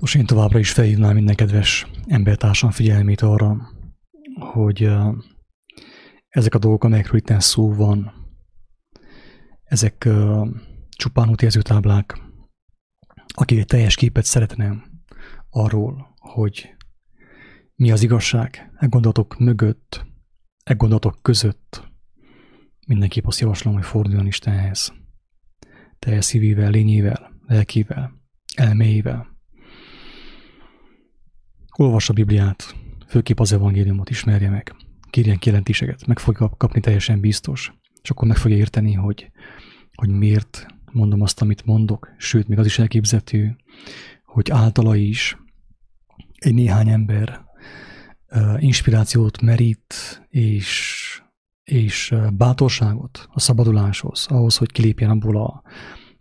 Most én továbbra is felhívnám minden kedves embertársam figyelmét arra, hogy ezek a dolgok, amelyekről itt szó van, ezek csupán útjelzőtáblák. Aki egy teljes képet szeretne arról, hogy mi az igazság, e gondolatok mögött, e gondolatok között, mindenképp azt javaslom, hogy forduljon Istenhez. Teljes szívével, lényével, lelkével, elméjével. Olvas a Bibliát, főképp az evangéliumot ismerje meg, kérjen kijelentéseket, meg fogja kapni teljesen biztos, és akkor meg fogja érteni, hogy, hogy miért mondom azt, amit mondok, sőt, még az is elképzető, hogy általa is egy néhány ember uh, inspirációt merít, és, és bátorságot a szabaduláshoz, ahhoz, hogy kilépjen abból a,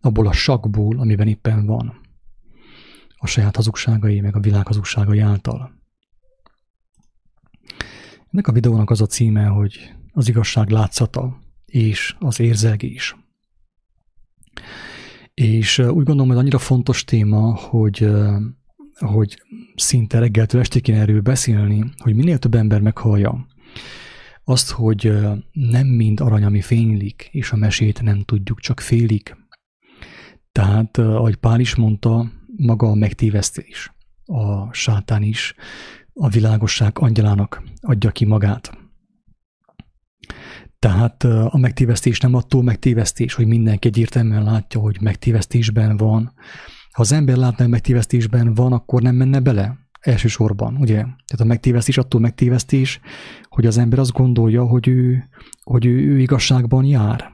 abból a sakból, amiben éppen van, a saját hazugságai, meg a világ hazugságai által. Ennek a videónak az a címe, hogy az igazság látszata és az érzelgés. És úgy gondolom, hogy annyira fontos téma, hogy, hogy szinte reggeltől estig kéne erről beszélni, hogy minél több ember meghallja azt, hogy nem mind arany, ami fénylik, és a mesét nem tudjuk, csak félik. Tehát, ahogy Pál is mondta, maga a megtévesztés, a sátán is a világosság angyalának adja ki magát. Tehát a megtévesztés nem attól megtévesztés, hogy mindenki egyértelműen látja, hogy megtévesztésben van. Ha az ember látna, hogy megtévesztésben van, akkor nem menne bele elsősorban, ugye? Tehát a megtévesztés attól megtévesztés, hogy az ember azt gondolja, hogy ő, hogy ő, ő igazságban jár.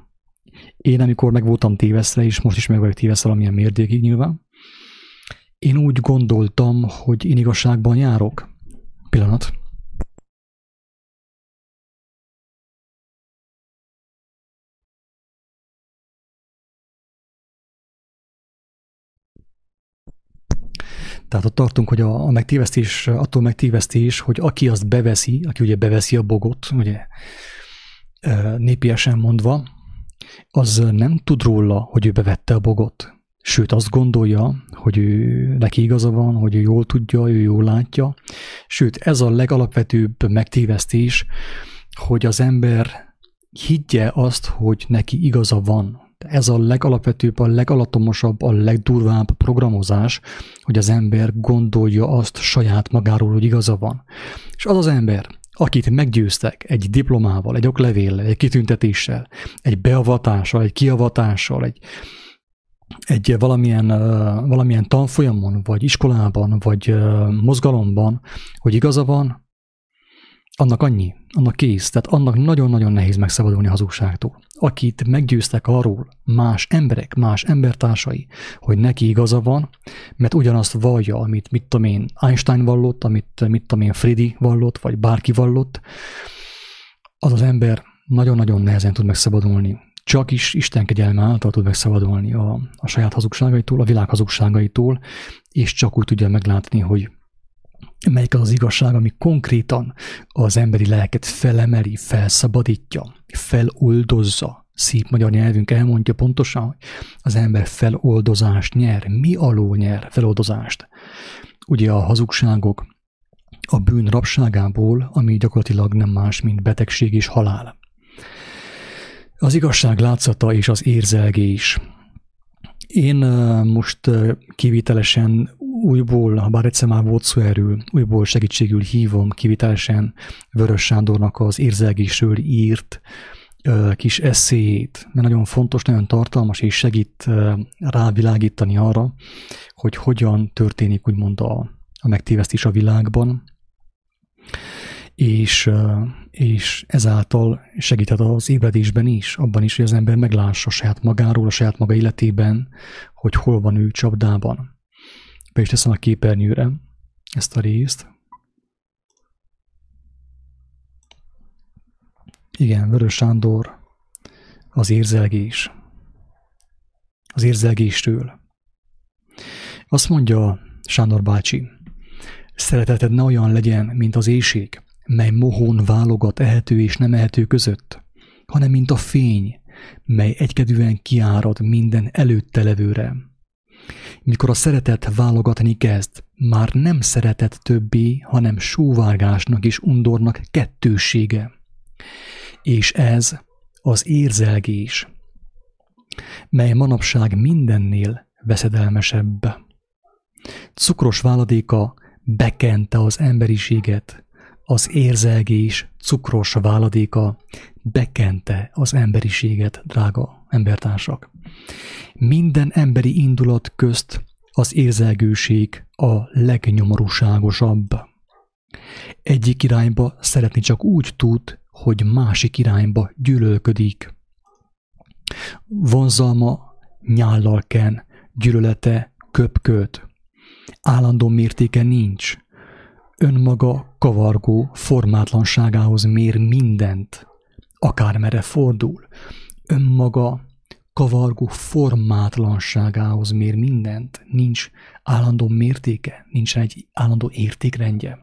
Én amikor meg voltam tévesztve, és most is meg vagyok tévesztve valamilyen mérdékig nyilván, én úgy gondoltam, hogy én igazságban járok. Pillanat. Tehát ott tartunk, hogy a, a megtévesztés, attól megtévesztés, hogy aki azt beveszi, aki ugye beveszi a bogot, ugye népiesen mondva, az nem tud róla, hogy ő bevette a bogot. Sőt, azt gondolja, hogy ő, neki igaza van, hogy ő jól tudja, ő jól látja. Sőt, ez a legalapvetőbb megtévesztés, hogy az ember higgye azt, hogy neki igaza van, ez a legalapvetőbb, a legalatomosabb, a legdurvább programozás, hogy az ember gondolja azt saját magáról, hogy igaza van. És az az ember, akit meggyőztek egy diplomával, egy oklevéllel, egy kitüntetéssel, egy beavatással, egy kiavatással, egy, egy valamilyen, valamilyen tanfolyamon, vagy iskolában, vagy mozgalomban, hogy igaza van, annak annyi, annak kész. Tehát annak nagyon-nagyon nehéz megszabadulni a hazugságtól. Akit meggyőztek arról más emberek, más embertársai, hogy neki igaza van, mert ugyanazt vallja, amit mit tudom én Einstein vallott, amit mit tudom én Freddy vallott, vagy bárki vallott, az az ember nagyon-nagyon nehezen tud megszabadulni. Csak is Isten kegyelme által tud megszabadulni a, a saját hazugságaitól, a világ hazugságaitól, és csak úgy tudja meglátni, hogy melyik az az igazság, ami konkrétan az emberi lelket felemeli, felszabadítja, feloldozza. Szép magyar nyelvünk elmondja pontosan, hogy az ember feloldozást nyer. Mi alól nyer feloldozást? Ugye a hazugságok a bűn rabságából, ami gyakorlatilag nem más, mint betegség és halál. Az igazság látszata és az érzelgés. Én most kivitelesen újból, ha bár egyszer már volt szó erről, újból segítségül hívom kivitelesen Vörös Sándornak az érzelgésről írt kis eszéjét, mert nagyon fontos, nagyon tartalmas, és segít rávilágítani arra, hogy hogyan történik úgymond a, a megtévesztés a világban, és, és ezáltal segíthet az ébredésben is, abban is, hogy az ember meglássa saját magáról, a saját maga életében, hogy hol van ő csapdában. Be is teszem a képernyőre ezt a részt. Igen, Vörös Sándor, az érzelgés. Az érzelgésről. Azt mondja Sándor bácsi, szereteted ne olyan legyen, mint az éjség, mely mohón válogat ehető és nem ehető között, hanem mint a fény, mely egykedűen kiárad minden előtte levőre mikor a szeretet válogatni kezd, már nem szeretett többé, hanem súvárgásnak és undornak kettősége. És ez az érzelgés, mely manapság mindennél veszedelmesebb. Cukros váladéka bekente az emberiséget, az érzelgés cukros váladéka bekente az emberiséget, drága embertársak. Minden emberi indulat közt az érzelgőség a legnyomorúságosabb. Egyik irányba szeretni csak úgy tud, hogy másik irányba gyűlölködik. Vonzalma nyállal ken, gyűlölete köpköt. Állandó mértéke nincs. Önmaga kavargó formátlanságához mér mindent, akármere fordul. Önmaga kavargó formátlanságához mér mindent, nincs állandó mértéke, nincs egy állandó értékrendje.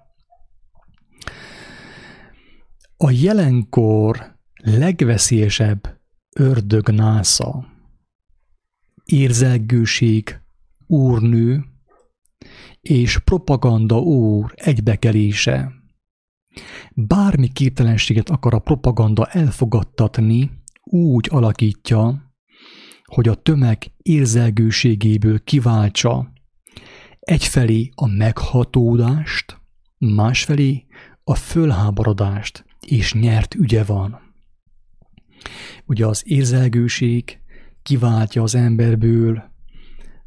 A jelenkor legveszélyesebb ördögnásza, érzelgőség úrnő és propaganda úr egybekelése. Bármi képtelenséget akar a propaganda elfogadtatni, úgy alakítja, hogy a tömeg érzelgőségéből kiváltsa egyfelé a meghatódást, másfelé a fölháborodást, és nyert ügye van. Ugye az érzelgőség kiváltja az emberből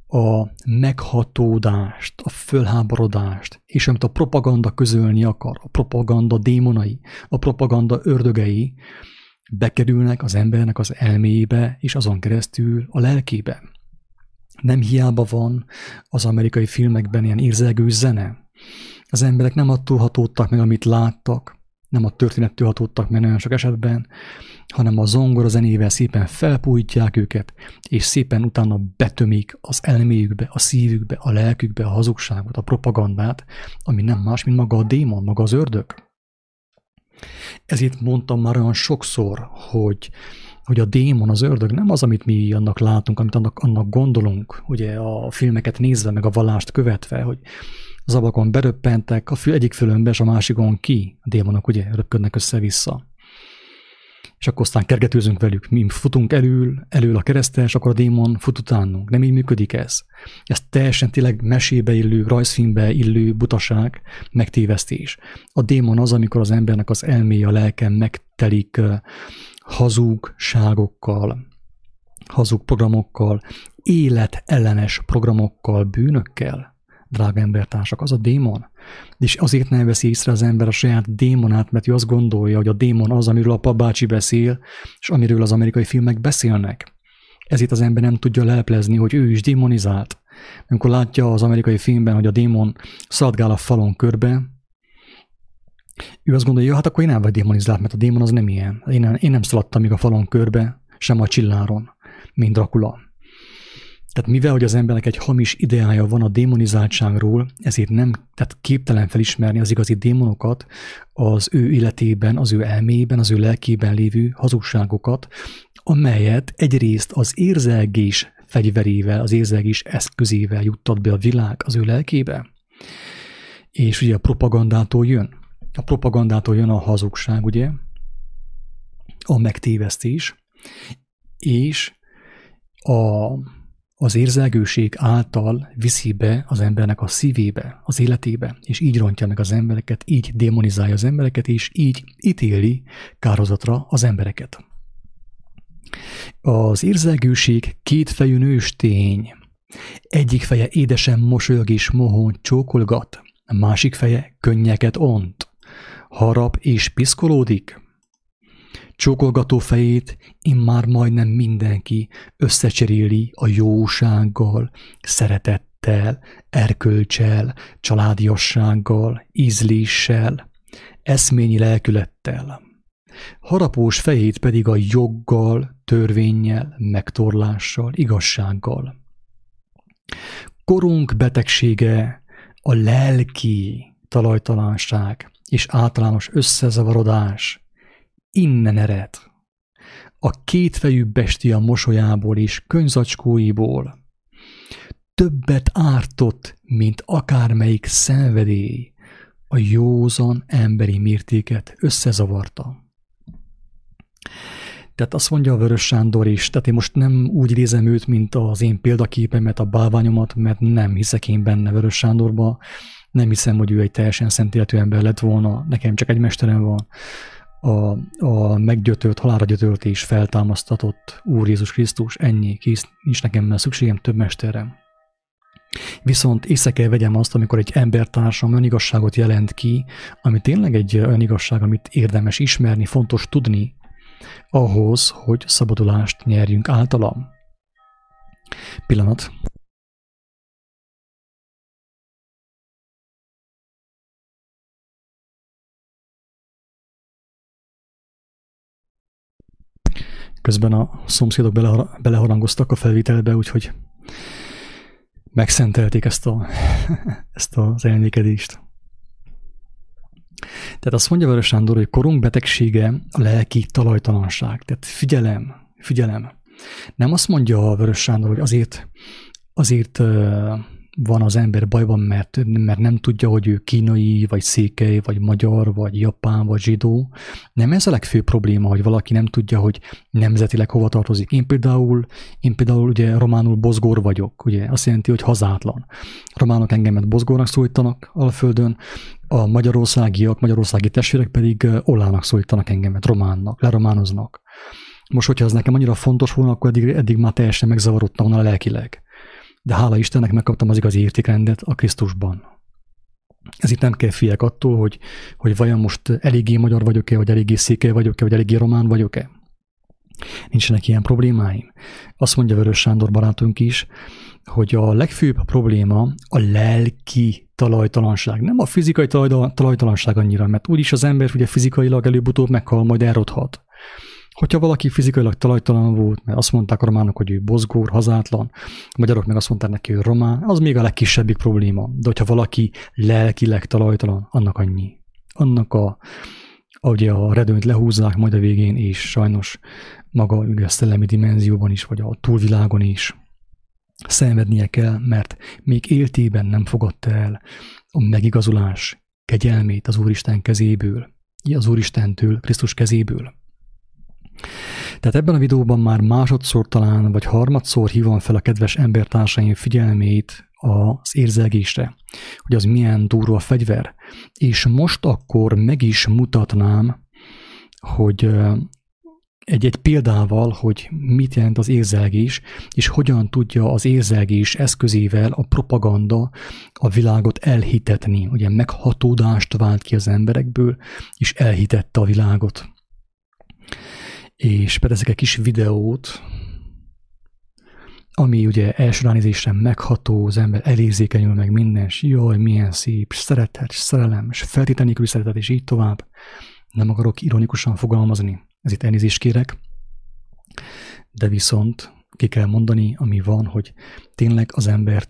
a meghatódást, a fölháborodást, és amit a propaganda közölni akar, a propaganda démonai, a propaganda ördögei, bekerülnek az embernek az elmébe, és azon keresztül a lelkébe. Nem hiába van az amerikai filmekben ilyen érzelgő zene. Az emberek nem attól hatódtak meg, amit láttak, nem a történettől hatódtak meg nagyon sok esetben, hanem a zongora zenével szépen felpújítják őket, és szépen utána betömik az elméjükbe, a szívükbe, a lelkükbe a hazugságot, a propagandát, ami nem más, mint maga a démon, maga az ördög. Ezért mondtam már olyan sokszor, hogy, hogy a démon, az ördög nem az, amit mi annak látunk, amit annak, annak gondolunk, ugye a filmeket nézve, meg a vallást követve, hogy az abakon beröppentek, a fül, egyik fülönbe, és a másikon ki. A démonok ugye röpködnek össze-vissza. És akkor aztán kergetőzünk velük. Mi futunk elől, elől a keresztel, és akkor a démon fut utánunk. Nem így működik ez. Ez teljesen tényleg mesébe illő, rajzfilmbe illő butaság, megtévesztés. A démon az, amikor az embernek az elméje, a lelkem megtelik hazugságokkal, hazug programokkal, életellenes programokkal, bűnökkel, drága embertársak, az a démon. És azért nem veszi észre az ember a saját démonát, mert ő azt gondolja, hogy a démon az, amiről a papbácsi beszél, és amiről az amerikai filmek beszélnek. Ezért az ember nem tudja leplezni, hogy ő is démonizált. Amikor látja az amerikai filmben, hogy a démon szaladgál a falon körbe, ő azt gondolja, hát akkor én nem vagy démonizált, mert a démon az nem ilyen. Én nem, én nem szaladtam még a falon körbe, sem a csilláron, mint Dracula. Tehát mivel, hogy az embernek egy hamis ideája van a démonizáltságról, ezért nem, tehát képtelen felismerni az igazi démonokat, az ő életében, az ő elméjében, az ő lelkében lévő hazugságokat, amelyet egyrészt az érzelgés fegyverével, az érzelgés eszközével juttat be a világ az ő lelkébe. És ugye a propagandától jön. A propagandától jön a hazugság, ugye, a megtévesztés, és a az érzelgőség által viszi be az embernek a szívébe, az életébe, és így rontja meg az embereket, így démonizálja az embereket, és így ítéli kározatra az embereket. Az érzelgőség kétfejű nőstény. Egyik feje édesen mosolyog és mohón csókolgat, másik feje könnyeket ont, harap és piszkolódik, Csókolgató fejét immár majdnem mindenki összecseréli a jósággal, szeretettel, erkölcsel, családiassággal, ízléssel, eszményi lelkülettel. Harapós fejét pedig a joggal, törvényel, megtorlással, igazsággal. Korunk betegsége a lelki talajtalanság és általános összezavarodás, innen ered. A kétfejű bestia mosolyából és könyzacskóiból. többet ártott, mint akármelyik szenvedély. A józan emberi mértéket összezavarta. Tehát azt mondja a Vörös Sándor is, tehát én most nem úgy nézem őt, mint az én példaképemet, a bálványomat, mert nem hiszek én benne Vörös Sándorba, nem hiszem, hogy ő egy teljesen szent életű ember lett volna, nekem csak egy mesterem van, a, a meggyötölt, halálra gyötölt és feltámasztatott Úr Jézus Krisztus, ennyi, kész, nincs nekem szükségem több mesterem. Viszont észre kell vegyem azt, amikor egy embertársam önigasságot jelent ki, ami tényleg egy önigasság, amit érdemes ismerni, fontos tudni, ahhoz, hogy szabadulást nyerjünk általam. Pillanat. Közben a szomszédok beleharangoztak a felvételbe, úgyhogy megszentelték ezt, a, ezt az elnékedést. Tehát azt mondja Vörös Sándor, hogy korunk betegsége a lelki talajtalanság. Tehát figyelem, figyelem. Nem azt mondja a Vörös Sándor, hogy azért, azért van az ember bajban, mert, mert nem tudja, hogy ő kínai, vagy székely, vagy magyar, vagy japán, vagy zsidó. Nem ez a legfőbb probléma, hogy valaki nem tudja, hogy nemzetileg hova tartozik. Én például, én például ugye románul bozgór vagyok, ugye azt jelenti, hogy hazátlan. Románok engemet bozgórnak szólítanak Alföldön, a magyarországiak, magyarországi testvérek pedig olának szólítanak engemet, románnak, lerománoznak. Most, hogyha ez nekem annyira fontos volna, akkor eddig, eddig már teljesen megzavarodtam volna lelkileg de hála Istennek megkaptam az igazi értékrendet a Krisztusban. Ez itt nem kell fiek attól, hogy, hogy vajon most eléggé magyar vagyok-e, vagy eléggé székely vagyok-e, vagy eléggé román vagyok-e. Nincsenek ilyen problémáim. Azt mondja Vörös Sándor barátunk is, hogy a legfőbb probléma a lelki talajtalanság. Nem a fizikai talajtalanság annyira, mert úgyis az ember ugye fizikailag előbb-utóbb meghal, majd elrothat. Hogyha valaki fizikailag talajtalan volt, mert azt mondták a románok, hogy ő bozgór, hazátlan, a magyarok meg azt mondták neki, hogy román, az még a legkisebbik probléma. De hogyha valaki lelkileg talajtalan, annak annyi. Annak a, ugye a redőnyt lehúzzák majd a végén, és sajnos maga ugye a szellemi dimenzióban is, vagy a túlvilágon is szenvednie kell, mert még éltében nem fogadta el a megigazulás kegyelmét az Úristen kezéből, az Úristentől, Krisztus kezéből. Tehát ebben a videóban már másodszor talán, vagy harmadszor hívom fel a kedves embertársaim figyelmét az érzelgésre, hogy az milyen durva fegyver. És most akkor meg is mutatnám, hogy egy-egy példával, hogy mit jelent az érzelgés, és hogyan tudja az érzelgés eszközével a propaganda a világot elhitetni. Ugye meghatódást vált ki az emberekből, és elhitette a világot és perezek egy kis videót, ami ugye első ránézésre megható, az ember elérzékenyül meg minden, és jaj, milyen szép, szeretet, szerelem, és nélküli szeretet, és így tovább. Nem akarok ironikusan fogalmazni, ez itt elnézést kérek, de viszont ki kell mondani, ami van, hogy tényleg az embert,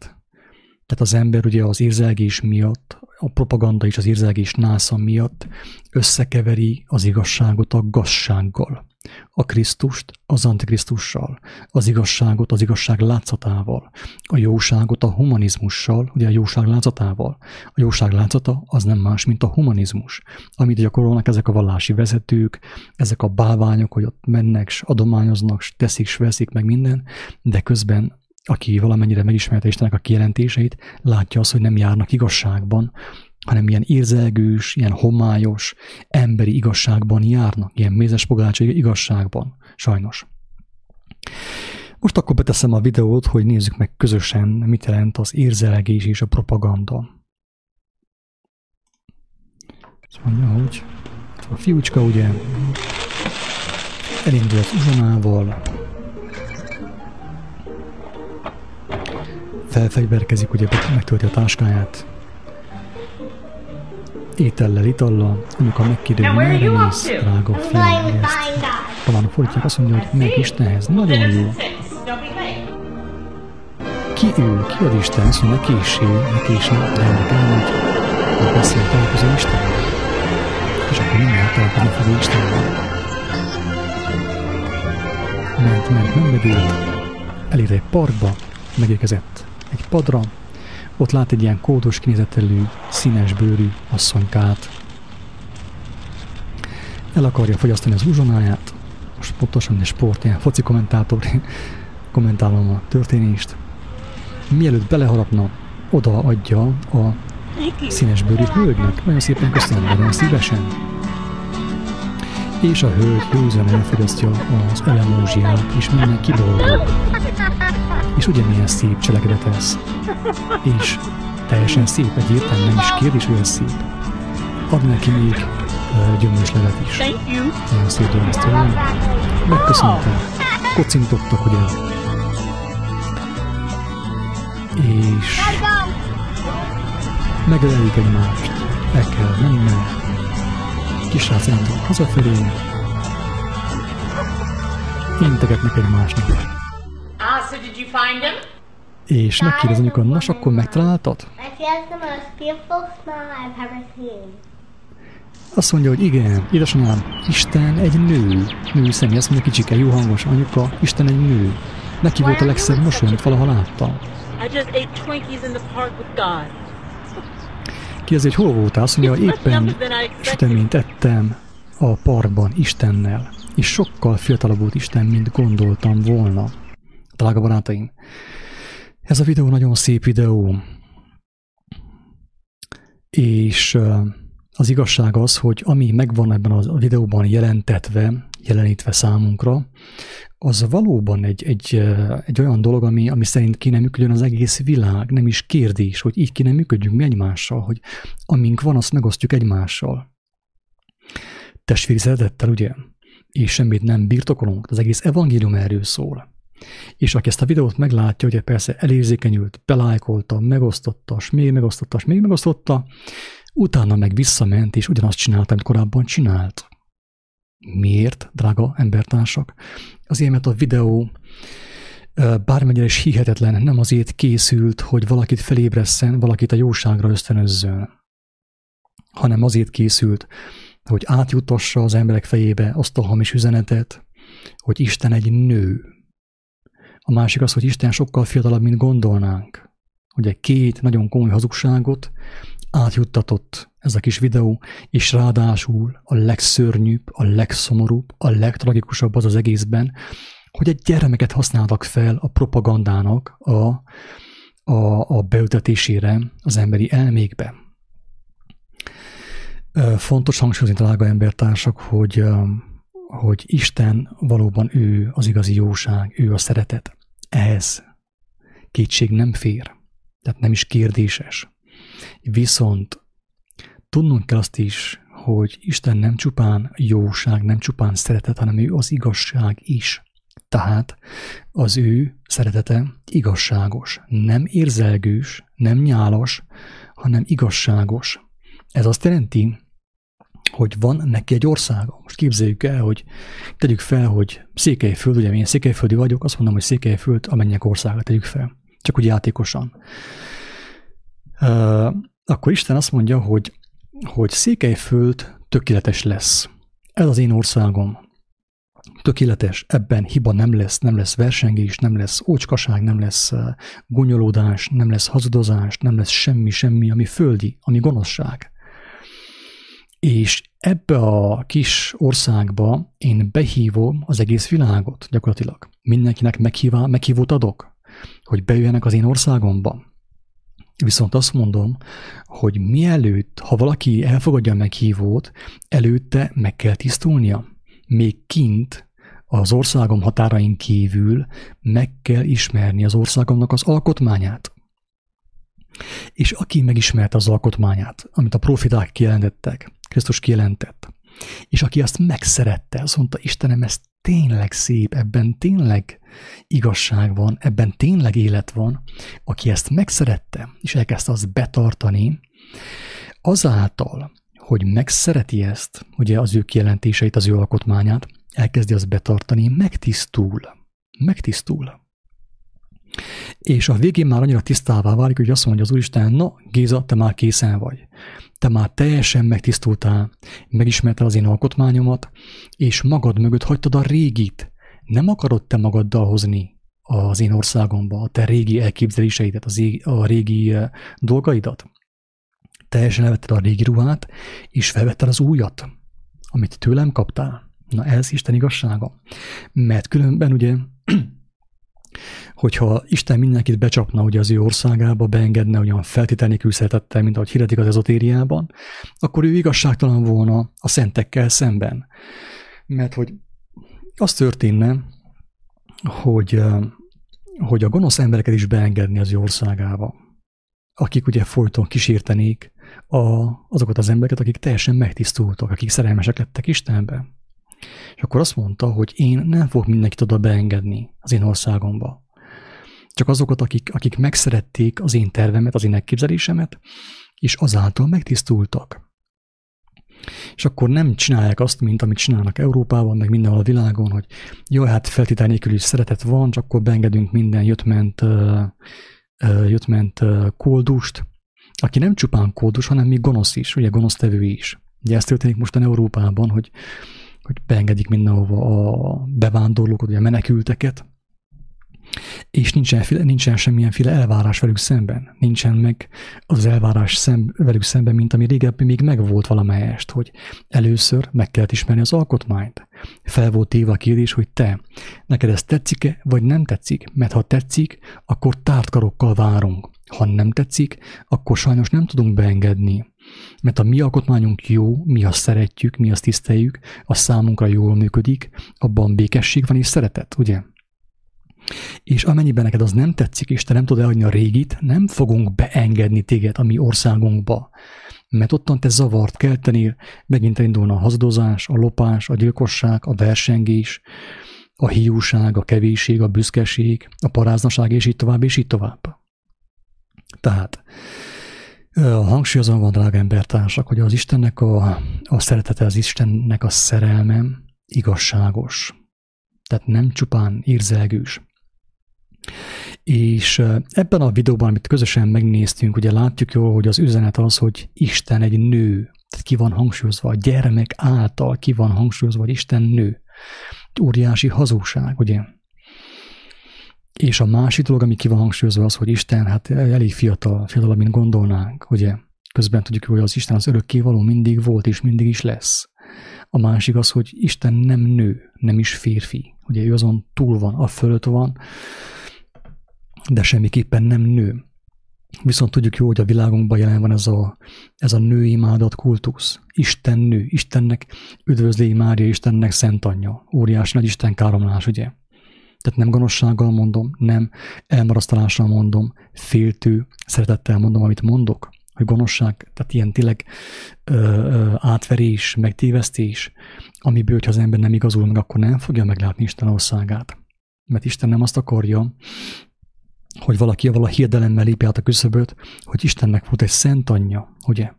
tehát az ember ugye az érzelgés miatt, a propaganda és az érzelgés násza miatt összekeveri az igazságot a gazsággal a Krisztust az Antikrisztussal, az igazságot az igazság látszatával, a jóságot a humanizmussal, ugye a jóság látszatával. A jóság látszata az nem más, mint a humanizmus, amit gyakorolnak ezek a vallási vezetők, ezek a bálványok, hogy ott mennek, s adományoznak, s teszik, s veszik meg minden, de közben aki valamennyire megismerte Istennek a kijelentéseit, látja azt, hogy nem járnak igazságban, hanem ilyen érzelgős, ilyen homályos, emberi igazságban járnak, ilyen mézes pogácsai igazságban, sajnos. Most akkor beteszem a videót, hogy nézzük meg közösen, mit jelent az érzelgés és a propaganda. Azt mondja, hogy a fiúcska ugye elindul az uzsonával, felfegyverkezik, ugye megtölti a táskáját, étellel, itallal, amikor megkérdezi, merre mész, drága fiam, ezt. Talán a fordítják azt mondja, hogy meg Istenhez, nagyon jó. Ki ő? Ki az Isten? Azt mondja, ne késsé, ne késsé, de ennek elmegy, hogy beszél találkozó Isten. És akkor mindjárt találkozni fog Istennel. Ment, ment, nem megült, elér egy parkba, megérkezett egy padra, ott lát egy ilyen kódos kinézetelű, színes bőrű asszonykát. El akarja fogyasztani az uzsonáját, most pontosan egy sport, ilyen foci kommentátor, kommentálom a történést. Mielőtt beleharapna, oda adja a színes bőrű hölgynek. Nagyon szépen köszönöm, nagyon szívesen. És a hölgy józan elfogyasztja az elemózsiát, és minden kiboldog. És ugye milyen szép cselekedet ez. És teljesen szép, egyértelműen nem is kérdés, hogy ez szép. Ad neki még uh, gyümölcslevet is. Nagyon szép dolog ezt tőlem. Megköszöntem. Kocintottak, ugye? És megölelik egymást. El kell mennem. Kisrác elindul hazafelé. Integetnek egymásnak. Ah, so did you find him? És megkérdez anyuka, nos, akkor megtaláltad? Azt mondja, hogy igen, édesanyám, Isten egy nő. Nő személy, azt mondja, kicsike, jó hangos, anyuka, Isten egy nő. Neki volt a legszebb mosoly, amit valaha láttam. I just ate Twinkies in the park with God. Kérdezi, hogy hol voltál? Azt mondja, much éppen süteményt ettem a parkban Istennel, és sokkal fiatalabb volt Isten, mint gondoltam volna. Drága barátaim, ez a videó nagyon szép videó, és az igazság az, hogy ami megvan ebben a videóban jelentetve, jelenítve számunkra, az valóban egy, egy, egy olyan dolog, ami, ami szerint kéne működjön az egész világ, nem is kérdés, hogy így kéne működjünk mi egymással, hogy amink van, azt megosztjuk egymással. Testvéri szeretettel, ugye? És semmit nem birtokolunk, az egész evangélium erről szól. És aki ezt a videót meglátja, ugye persze elérzékenyült, belájkolta, megosztotta, s még megosztotta, s még megosztotta, utána meg visszament, és ugyanazt csinálta, amit korábban csinált. Miért, drága embertársak? Azért, mert a videó bármennyire is hihetetlen, nem azért készült, hogy valakit felébresszen, valakit a jóságra ösztönözzön, hanem azért készült, hogy átjutassa az emberek fejébe azt a hamis üzenetet, hogy Isten egy nő. A másik az, hogy Isten sokkal fiatalabb, mint gondolnánk. Ugye két nagyon komoly hazugságot átjuttatott ez a kis videó, és ráadásul a legszörnyűbb, a legszomorúbb, a legtragikusabb az az egészben, hogy egy gyermeket használtak fel a propagandának a, a, a beültetésére az emberi elmékbe. Fontos hangsúlyozni, drága embertársak, hogy, hogy Isten valóban ő az igazi jóság, ő a szeretet. Ehhez kétség nem fér, tehát nem is kérdéses. Viszont tudnunk kell azt is, hogy Isten nem csupán jóság, nem csupán szeretet, hanem ő az igazság is. Tehát az ő szeretete igazságos, nem érzelgős, nem nyálas, hanem igazságos. Ez azt jelenti, hogy van neki egy országa. Most képzeljük el, hogy tegyük fel, hogy Székelyföld, ugye én Székelyföldi vagyok, azt mondom, hogy Székelyföld a mennyek országa, tegyük fel. Csak úgy játékosan. Uh, akkor Isten azt mondja, hogy, hogy Székelyföld tökéletes lesz. Ez az én országom. Tökéletes, ebben hiba nem lesz, nem lesz versengés, nem lesz ócskaság, nem lesz gonyolódás, nem lesz hazudozás, nem lesz semmi, semmi, ami földi, ami gonoszság. És ebbe a kis országba én behívom az egész világot gyakorlatilag. Mindenkinek meghívá, meghívót adok, hogy bejöjjenek az én országomba. Viszont azt mondom, hogy mielőtt, ha valaki elfogadja a meghívót, előtte meg kell tisztulnia. Még kint, az országom határain kívül meg kell ismerni az országomnak az alkotmányát. És aki megismerte az alkotmányát, amit a profiták kijelentettek, Krisztus kijelentett, és aki azt megszerette, azt mondta, Istenem, ez tényleg szép, ebben tényleg igazság van, ebben tényleg élet van, aki ezt megszerette, és elkezdte azt betartani, azáltal, hogy megszereti ezt, ugye az ő kijelentéseit, az ő alkotmányát, elkezdi azt betartani, megtisztul. Megtisztul. És a végén már annyira tisztává válik, hogy azt mondja az Úristen, na Géza, te már készen vagy. Te már teljesen megtisztultál, megismerted az én alkotmányomat, és magad mögött hagytad a régit. Nem akarod te magaddal hozni az én országomba, a te régi elképzeléseidet, az ég, a régi eh, dolgaidat. Teljesen elvetted a régi ruhát, és felvetted az újat, amit tőlem kaptál. Na ez Isten igazsága. Mert különben ugye hogyha Isten mindenkit becsapna ugye az ő országába, beengedne olyan feltétel nélkül szeretettel, mint ahogy hirdetik az ezotériában, akkor ő igazságtalan volna a szentekkel szemben. Mert hogy az történne, hogy, hogy a gonosz embereket is beengedni az ő országába, akik ugye folyton kísértenék a, azokat az embereket, akik teljesen megtisztultak, akik szerelmesek lettek Istenbe. És akkor azt mondta, hogy én nem fogok mindenkit oda beengedni az én országomba. Csak azokat, akik, akik megszerették az én tervemet, az én elképzelésemet, és azáltal megtisztultak. És akkor nem csinálják azt, mint amit csinálnak Európában, meg mindenhol a világon, hogy jó, hát feltétel nélkül is szeretet van, csak akkor beengedünk minden jött-ment, jött-ment koldust, aki nem csupán kódus, hanem még gonosz is, ugye gonosztevő is. Ugye ez történik mostan Európában, hogy hogy beengedik mindenhova a bevándorlókat, ugye a menekülteket, és nincsen, nincsen semmilyenféle elvárás velük szemben. Nincsen meg az elvárás szem, velük szemben, mint ami régebben még megvolt valamelyest, hogy először meg kellett ismerni az alkotmányt. Fel volt téve a kérdés, hogy te, neked ez tetszik-e, vagy nem tetszik? Mert ha tetszik, akkor tártkarokkal várunk. Ha nem tetszik, akkor sajnos nem tudunk beengedni. Mert a mi alkotmányunk jó, mi azt szeretjük, mi azt tiszteljük, a számunkra jól működik, abban békesség van és szeretet, ugye? És amennyiben neked az nem tetszik, és te nem tudod elhagyni a régit, nem fogunk beengedni téged a mi országunkba. Mert ottan te zavart keltenél, megint elindulna a hazudozás, a lopás, a gyilkosság, a versengés, a hiúság, a kevésség, a büszkeség, a paráznaság, és így tovább, és így tovább. Tehát hangsúlyozom van, drága embertársak, hogy az Istennek a, a szeretete, az Istennek a szerelme igazságos. Tehát nem csupán érzelgős. És ebben a videóban, amit közösen megnéztünk, ugye látjuk jól, hogy az üzenet az, hogy Isten egy nő. Tehát ki van hangsúlyozva, a gyermek által ki van hangsúlyozva, hogy Isten nő. Óriási hazugság, ugye? És a másik dolog, ami ki van hangsúlyozva az, hogy Isten hát elég fiatal, fiatalabb, mint gondolnánk, ugye? Közben tudjuk, hogy az Isten az örökkévaló mindig volt és mindig is lesz. A másik az, hogy Isten nem nő, nem is férfi. Ugye ő azon túl van, a fölött van, de semmiképpen nem nő. Viszont tudjuk jó, hogy a világunkban jelen van ez a, ez a női imádat kultusz. Isten nő, Istennek üdvözli Mária, Istennek szent anyja. Óriási nagy Isten káromlás, ugye? Tehát nem gonoszsággal mondom, nem elmarasztalással mondom, féltő, szeretettel mondom, amit mondok, hogy gonoszság, tehát ilyen tényleg ö, ö, átverés, megtévesztés, amiből, hogyha az ember nem igazul meg, akkor nem fogja meglátni Isten országát. Mert Isten nem azt akarja, hogy valaki vala hirdelemmel lépje át a küszöböt, hogy Istennek volt egy szent anyja, ugye?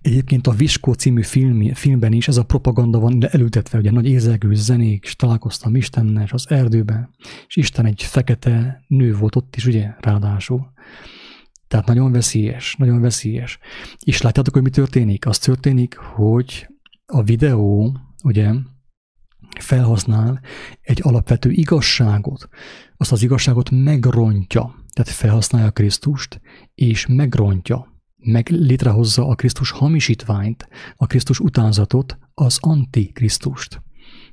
Egyébként a Viskó című film, filmben is ez a propaganda van elültetve, ugye nagy érzelgő zenék, és találkoztam Istennel és az erdőben, és Isten egy fekete nő volt ott is, ugye, ráadásul. Tehát nagyon veszélyes, nagyon veszélyes. És látjátok, hogy mi történik? Az történik, hogy a videó, ugye, felhasznál egy alapvető igazságot, azt az igazságot megrontja, tehát felhasználja Krisztust, és megrontja meg létrehozza a Krisztus hamisítványt, a Krisztus utánzatot, az antikrisztust.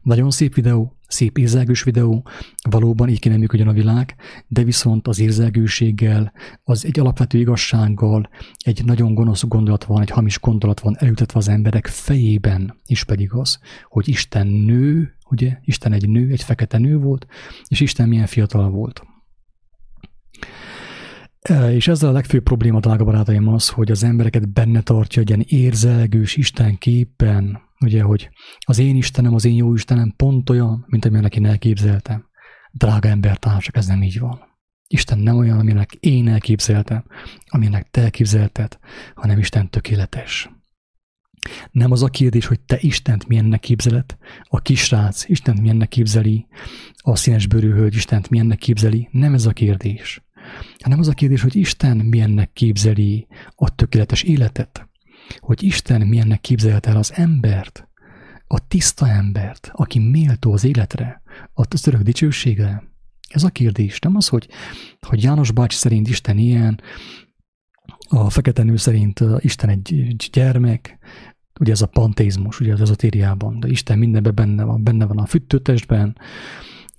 Nagyon szép videó, szép érzelgős videó, valóban így kéne működjön a világ, de viszont az érzelgőséggel, az egy alapvető igazsággal, egy nagyon gonosz gondolat van, egy hamis gondolat van elütetve az emberek fejében, is pedig az, hogy Isten nő, ugye, Isten egy nő, egy fekete nő volt, és Isten milyen fiatal volt. És ezzel a legfőbb probléma, drága barátaim, az, hogy az embereket benne tartja egy ilyen érzelgős Isten képen, ugye, hogy az én Istenem, az én jó Istenem pont olyan, mint amilyen én elképzeltem. Drága embertársak, ez nem így van. Isten nem olyan, aminek én elképzeltem, aminek te elképzelted, hanem Isten tökéletes. Nem az a kérdés, hogy te Istent milyennek képzeled, a kisrác Istent milyennek képzeli, a színesbőrű hölgy Istent milyennek képzeli, nem ez a kérdés hanem az a kérdés, hogy Isten milyennek képzeli a tökéletes életet, hogy Isten milyennek képzelte el az embert, a tiszta embert, aki méltó az életre, az örök dicsőségre? Ez a kérdés. Nem az, hogy, hogy János bácsi szerint Isten ilyen, a fekete nő szerint Isten egy gyermek, ugye ez a panteizmus, ugye az ezotériában, de Isten mindenben benne van, benne van a füttőtestben,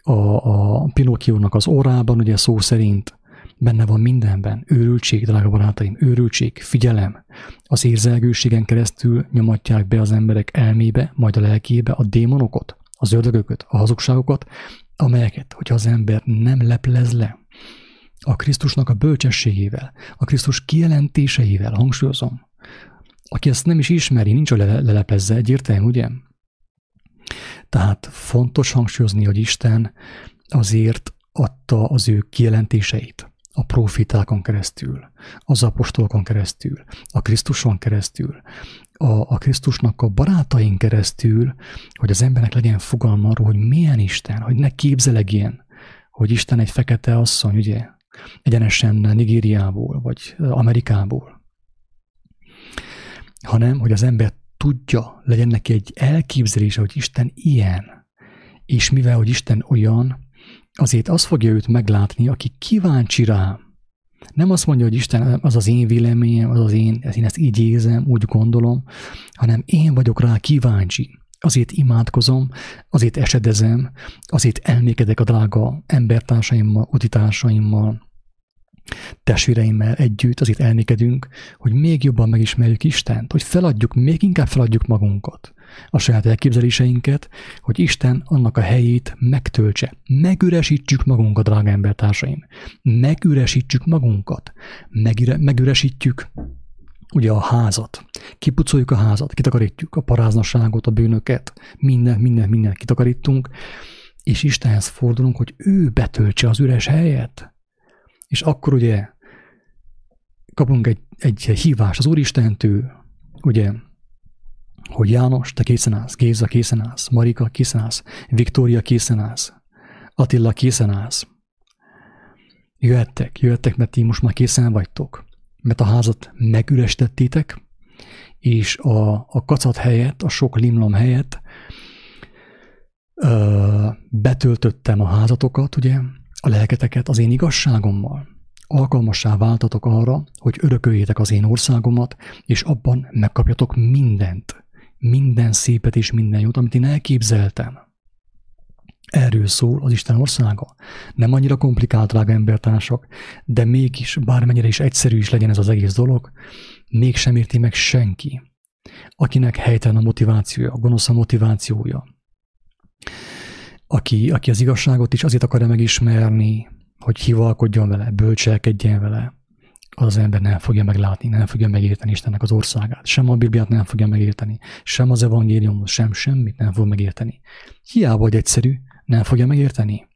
a, a Pinocchio-nak az orrában, ugye szó szerint, benne van mindenben. Őrültség, drága barátaim, őrültség, figyelem. Az érzelgőségen keresztül nyomatják be az emberek elmébe, majd a lelkébe a démonokat, az ördögöket, a hazugságokat, amelyeket, hogyha az ember nem leplez le, a Krisztusnak a bölcsességével, a Krisztus kijelentéseivel, hangsúlyozom, aki ezt nem is ismeri, nincs a leleplezze, egyértelmű, ugye? Tehát fontos hangsúlyozni, hogy Isten azért adta az ő kijelentéseit a profitákon keresztül, az apostolokon keresztül, a Krisztuson keresztül, a, a Krisztusnak a barátain keresztül, hogy az embernek legyen fogalma arról, hogy milyen Isten, hogy ne képzelegjen, hogy Isten egy fekete asszony, ugye, egyenesen Nigériából, vagy Amerikából, hanem, hogy az ember tudja, legyen neki egy elképzelése, hogy Isten ilyen, és mivel, hogy Isten olyan, azért az fogja őt meglátni, aki kíváncsi rá. Nem azt mondja, hogy Isten az az én véleményem, az az én, én ezt így érzem, úgy gondolom, hanem én vagyok rá kíváncsi. Azért imádkozom, azért esedezem, azért elmékedek a drága embertársaimmal, utitársaimmal, testvéreimmel együtt azért elmékedünk, hogy még jobban megismerjük Istent, hogy feladjuk, még inkább feladjuk magunkat, a saját elképzeléseinket, hogy Isten annak a helyét megtöltse. Megüresítsük magunkat, drága embertársaim. Megüresítsük magunkat. Megüre, megüresítjük ugye a házat. Kipucoljuk a házat, kitakarítjuk a paráznaságot, a bűnöket, minden, minden, minden kitakarítunk, és Istenhez fordulunk, hogy ő betöltse az üres helyet. És akkor ugye kapunk egy, egy hívást az Úristentől, ugye, hogy János, te készen állsz, Géza készen állsz, Marika készen állsz, Viktória készen állsz, Attila készen állsz. Jöhettek, jöhettek, mert ti most már készen vagytok, mert a házat megürestettétek, és a, a kacat helyett, a sok limlom helyett ö, betöltöttem a házatokat, ugye, a lelketeket az én igazságommal. Alkalmassá váltatok arra, hogy örököljétek az én országomat, és abban megkapjatok mindent, minden szépet és minden jót, amit én elképzeltem. Erről szól az Isten országa. Nem annyira komplikált, drága embertársak, de mégis, bármennyire is egyszerű is legyen ez az egész dolog, mégsem érti meg senki, akinek helytelen a motivációja, gonosz a motivációja, aki, aki az igazságot is azért akarja megismerni, hogy hivalkodjon vele, bölcselkedjen vele, az az ember nem fogja meglátni, nem fogja megérteni Istennek az országát. Sem a Bibliát nem fogja megérteni, sem az evangéliumot, sem semmit nem fog megérteni. Hiába vagy egyszerű, nem fogja megérteni.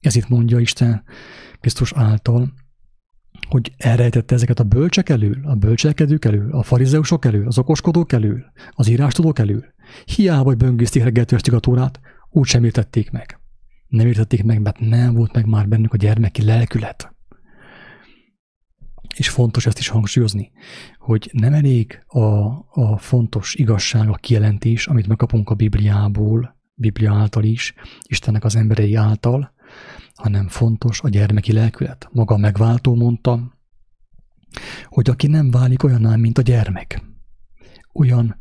Ez itt mondja Isten Krisztus által, hogy elrejtette ezeket a bölcsek elől, a bölcselkedők elől, a farizeusok elől, az okoskodók elől, az írástudók elől. Hiába, hogy böngészték reggeltől a úgy sem értették meg. Nem értették meg, mert nem volt meg már bennük a gyermeki lelkület. És fontos ezt is hangsúlyozni, hogy nem elég a, a fontos igazság, a kijelentés, amit megkapunk a Bibliából, Biblia által is, Istennek az emberei által, hanem fontos a gyermeki lelkület. Maga a megváltó mondta, hogy aki nem válik olyanná, mint a gyermek, olyan,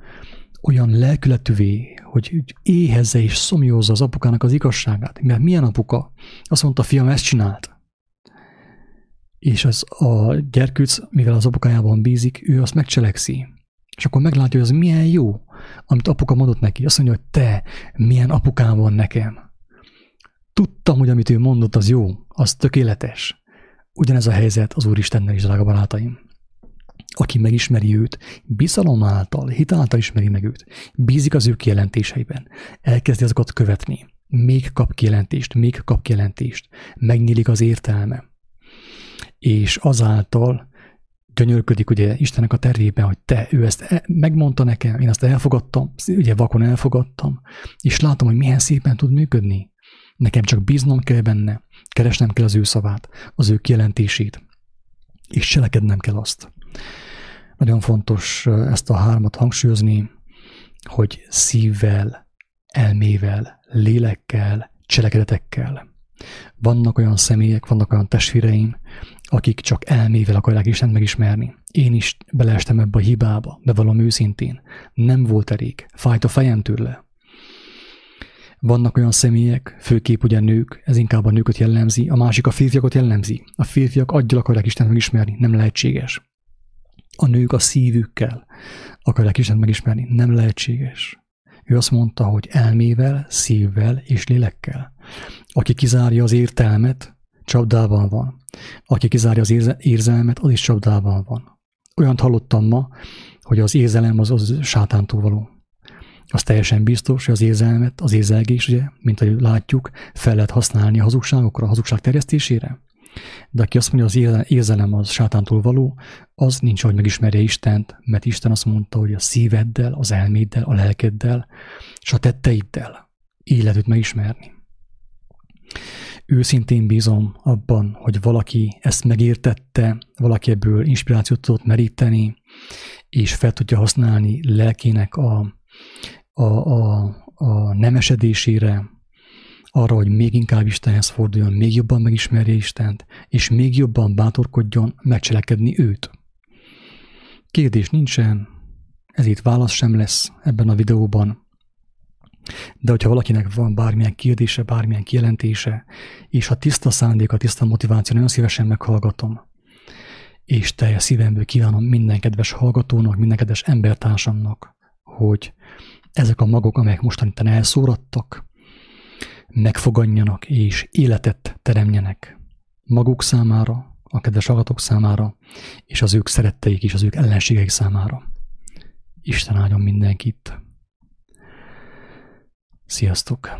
olyan lelkületűvé, hogy éhezze és szomjózza az apukának az igazságát. Mert milyen apuka? Azt mondta, fiam, ezt csinált. És az a gyerkőc, mivel az apukájában bízik, ő azt megcselekszi. És akkor meglátja, hogy az milyen jó, amit apuka mondott neki. Azt mondja, hogy te, milyen apukám van nekem. Tudtam, hogy amit ő mondott, az jó, az tökéletes. Ugyanez a helyzet az Úristennel is, drága barátaim aki megismeri őt, bizalom által, hit által ismeri meg őt, bízik az ő kijelentéseiben, elkezdi azokat követni, még kap kijelentést, még kap kijelentést, megnyílik az értelme. És azáltal gyönyörködik ugye Istennek a tervében, hogy te, ő ezt e- megmondta nekem, én azt elfogadtam, ugye vakon elfogadtam, és látom, hogy milyen szépen tud működni. Nekem csak bíznom kell benne, keresnem kell az ő szavát, az ő kijelentését, és cselekednem kell azt. Nagyon fontos ezt a hármat hangsúlyozni, hogy szívvel elmével, lélekkel, cselekedetekkel. Vannak olyan személyek, vannak olyan testvéreim, akik csak elmével akarják Istent megismerni. Én is beleestem ebbe a hibába, bevallom őszintén. Nem volt elég. Fájt a fejem tőle. Vannak olyan személyek, főképp ugye nők, ez inkább a nőket jellemzi, a másik a férfiakat jellemzi. A férfiak aggyal akarják Istent megismerni, nem lehetséges. A nők a szívükkel akarják Istent megismerni, nem lehetséges. Ő azt mondta, hogy elmével, szívvel és lélekkel. Aki kizárja az értelmet, csapdában van. Aki kizárja az érze- érzelmet, az is csapdában van. Olyant hallottam ma, hogy az érzelem az, az sátántól való. Az teljesen biztos, hogy az érzelmet, az érzelgés, ugye, mint ahogy látjuk, fel lehet használni a hazugságokra, a hazugság terjesztésére. De aki azt mondja, az érzelem az sátántól való, az nincs, hogy megismerje Istent, mert Isten azt mondta, hogy a szíveddel, az elméddel, a lelkeddel, és a tetteiddel így lehet megismerni. Őszintén bízom abban, hogy valaki ezt megértette, valaki ebből inspirációt tudott meríteni, és fel tudja használni lelkének a, a, a, a nemesedésére, arra, hogy még inkább Istenhez forduljon, még jobban megismerje Istent, és még jobban bátorkodjon megcselekedni őt. Kérdés nincsen, ezért válasz sem lesz ebben a videóban, de hogyha valakinek van bármilyen kérdése, bármilyen kijelentése, és ha tiszta szándék, tiszta motiváció, nagyon szívesen meghallgatom. És teljes szívemből kívánom minden kedves hallgatónak, minden kedves embertársamnak, hogy ezek a magok, amelyek mostanában elszórattak, megfogadjanak és életet teremjenek maguk számára, a kedves hallgatók számára, és az ők szeretteik és az ők ellenségeik számára. Isten áldjon mindenkit! Sziasztok!